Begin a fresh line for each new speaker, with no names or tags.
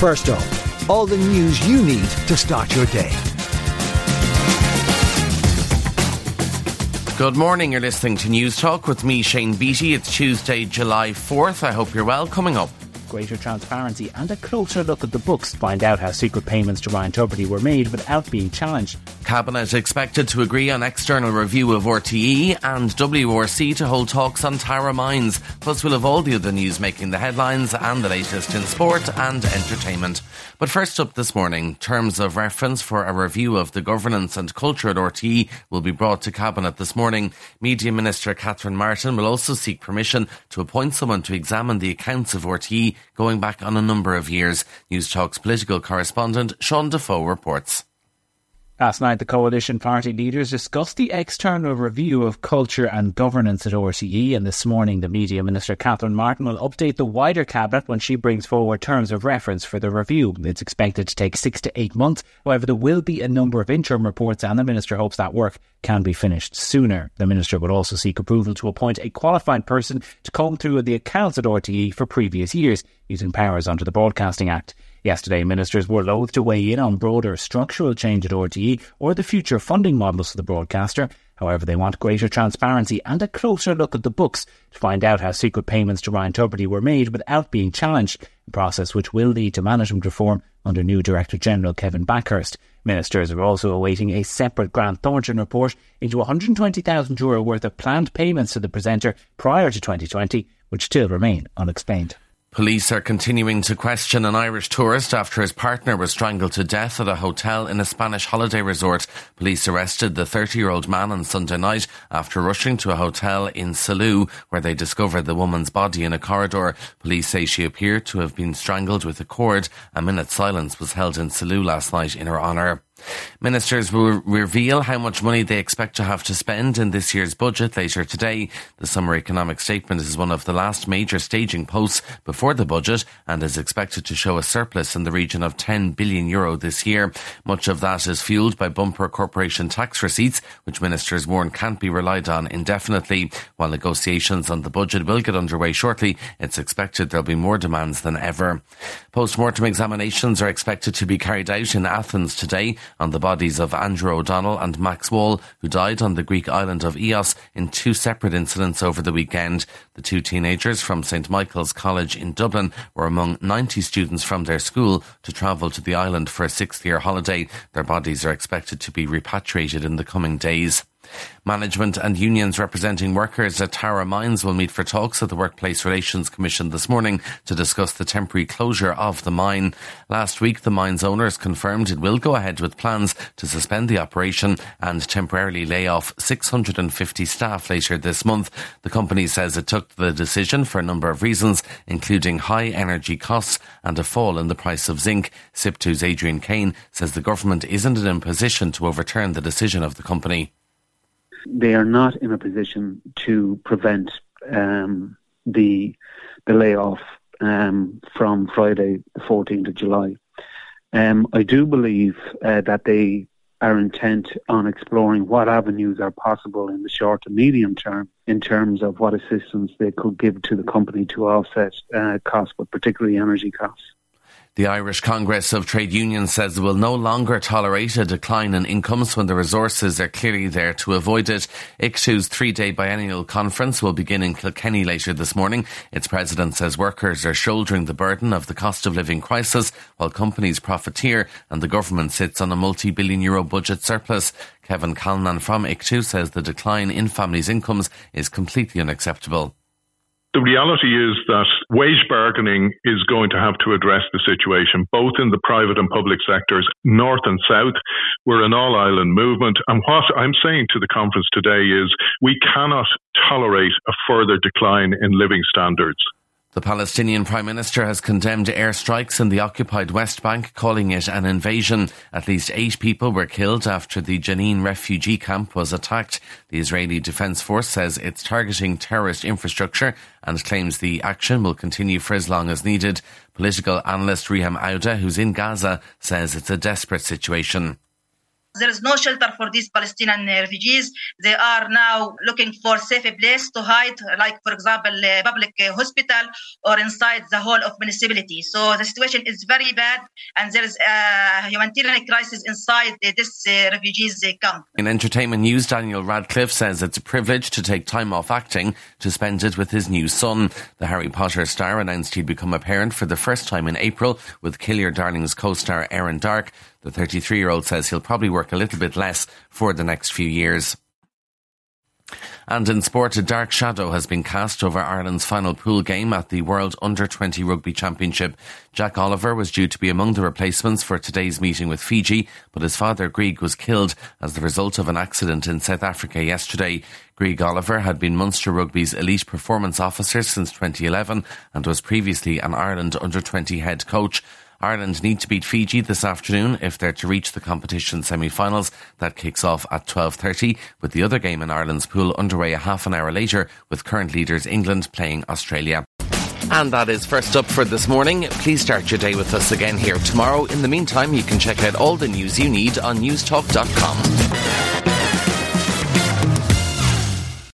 First up, all the news you need to start your day.
Good morning. You're listening to Newstalk with me, Shane Beatty. It's Tuesday, July 4th. I hope you're well. Coming up
greater transparency and a closer look at the books. Find out how secret payments to Ryan Tubridy were made without being challenged.
Cabinet expected to agree on external review of RTE and WRC to hold talks on Tara Mines. Plus, we'll have all the other news making the headlines and the latest in sport and entertainment. But first up this morning, terms of reference for a review of the governance and culture at RTE will be brought to Cabinet this morning. Media Minister Catherine Martin will also seek permission to appoint someone to examine the accounts of RTE going back on a number of years. Newstalk's political correspondent Sean Defoe reports.
Last night, the coalition party leaders discussed the external review of culture and governance at RTE, and this morning, the media minister Catherine Martin will update the wider cabinet when she brings forward terms of reference for the review. It's expected to take six to eight months. However, there will be a number of interim reports, and the minister hopes that work can be finished sooner. The minister will also seek approval to appoint a qualified person to comb through the accounts at RTE for previous years, using powers under the Broadcasting Act. Yesterday, ministers were loath to weigh in on broader structural change at RTE or the future funding models for the broadcaster. However, they want greater transparency and a closer look at the books to find out how secret payments to Ryan Tubridy were made without being challenged, a process which will lead to management reform under new Director General Kevin Bakhurst. Ministers are also awaiting a separate Grant Thornton report into €120,000 Euro worth of planned payments to the presenter prior to 2020, which still remain unexplained.
Police are continuing to question an Irish tourist after his partner was strangled to death at a hotel in a Spanish holiday resort. Police arrested the 30 year old man on Sunday night after rushing to a hotel in Salou where they discovered the woman's body in a corridor. Police say she appeared to have been strangled with a cord. A minute's silence was held in Salou last night in her honour. Ministers will reveal how much money they expect to have to spend in this year's budget later today. The summer economic statement is one of the last major staging posts before the budget and is expected to show a surplus in the region of 10 billion euro this year. Much of that is fueled by bumper corporation tax receipts, which ministers warn can't be relied on indefinitely. While negotiations on the budget will get underway shortly, it's expected there'll be more demands than ever. Post-mortem examinations are expected to be carried out in Athens today on the bodies of Andrew O'Donnell and Max Wall, who died on the Greek island of Ios in two separate incidents over the weekend. The two teenagers from St Michael's College in Dublin were among 90 students from their school to travel to the island for a sixth year holiday. Their bodies are expected to be repatriated in the coming days. Management and unions representing workers at Tara Mines will meet for talks at the Workplace Relations Commission this morning to discuss the temporary closure of the mine. Last week, the mine's owners confirmed it will go ahead with plans to suspend the operation and temporarily lay off 650 staff later this month. The company says it took the decision for a number of reasons, including high energy costs and a fall in the price of zinc. SIPTU's Adrian Kane says the government isn't in a position to overturn the decision of the company
they are not in a position to prevent um, the the layoff um, from Friday, the 14th of July. Um, I do believe uh, that they are intent on exploring what avenues are possible in the short to medium term in terms of what assistance they could give to the company to offset uh, costs, but particularly energy costs.
The Irish Congress of Trade Unions says it will no longer tolerate a decline in incomes when the resources are clearly there to avoid it. ICTU's three day biennial conference will begin in Kilkenny later this morning. Its president says workers are shouldering the burden of the cost of living crisis while companies profiteer and the government sits on a multi billion euro budget surplus. Kevin Callinan from ICTU says the decline in families' incomes is completely unacceptable.
The reality is that wage bargaining is going to have to address the situation, both in the private and public sectors, north and south. We're an all island movement. And what I'm saying to the conference today is we cannot tolerate a further decline in living standards.
The Palestinian Prime Minister has condemned airstrikes in the occupied West Bank, calling it an invasion. At least eight people were killed after the Jenin refugee camp was attacked. The Israeli Defense Force says it's targeting terrorist infrastructure and claims the action will continue for as long as needed. Political analyst Reham Owda, who's in Gaza, says it's a desperate situation.
There is no shelter for these Palestinian refugees. They are now looking for safe place to hide, like, for example, a public uh, hospital or inside the whole of municipality. So the situation is very bad, and there is a humanitarian crisis inside uh, this uh, refugees camp.
In entertainment news, Daniel Radcliffe says it's a privilege to take time off acting to spend it with his new son. The Harry Potter star announced he'd become a parent for the first time in April with Kill Your Darlings co-star Erin Darke. The 33 year old says he'll probably work a little bit less for the next few years. And in sport, a dark shadow has been cast over Ireland's final pool game at the World Under 20 Rugby Championship. Jack Oliver was due to be among the replacements for today's meeting with Fiji, but his father, Greig, was killed as the result of an accident in South Africa yesterday. Greig Oliver had been Munster Rugby's elite performance officer since 2011 and was previously an Ireland Under 20 head coach. Ireland need to beat Fiji this afternoon if they're to reach the competition semi-finals. That kicks off at 12.30 with the other game in Ireland's pool underway a half an hour later with current leaders England playing Australia. And that is first up for this morning. Please start your day with us again here tomorrow. In the meantime, you can check out all the news you need on newstalk.com.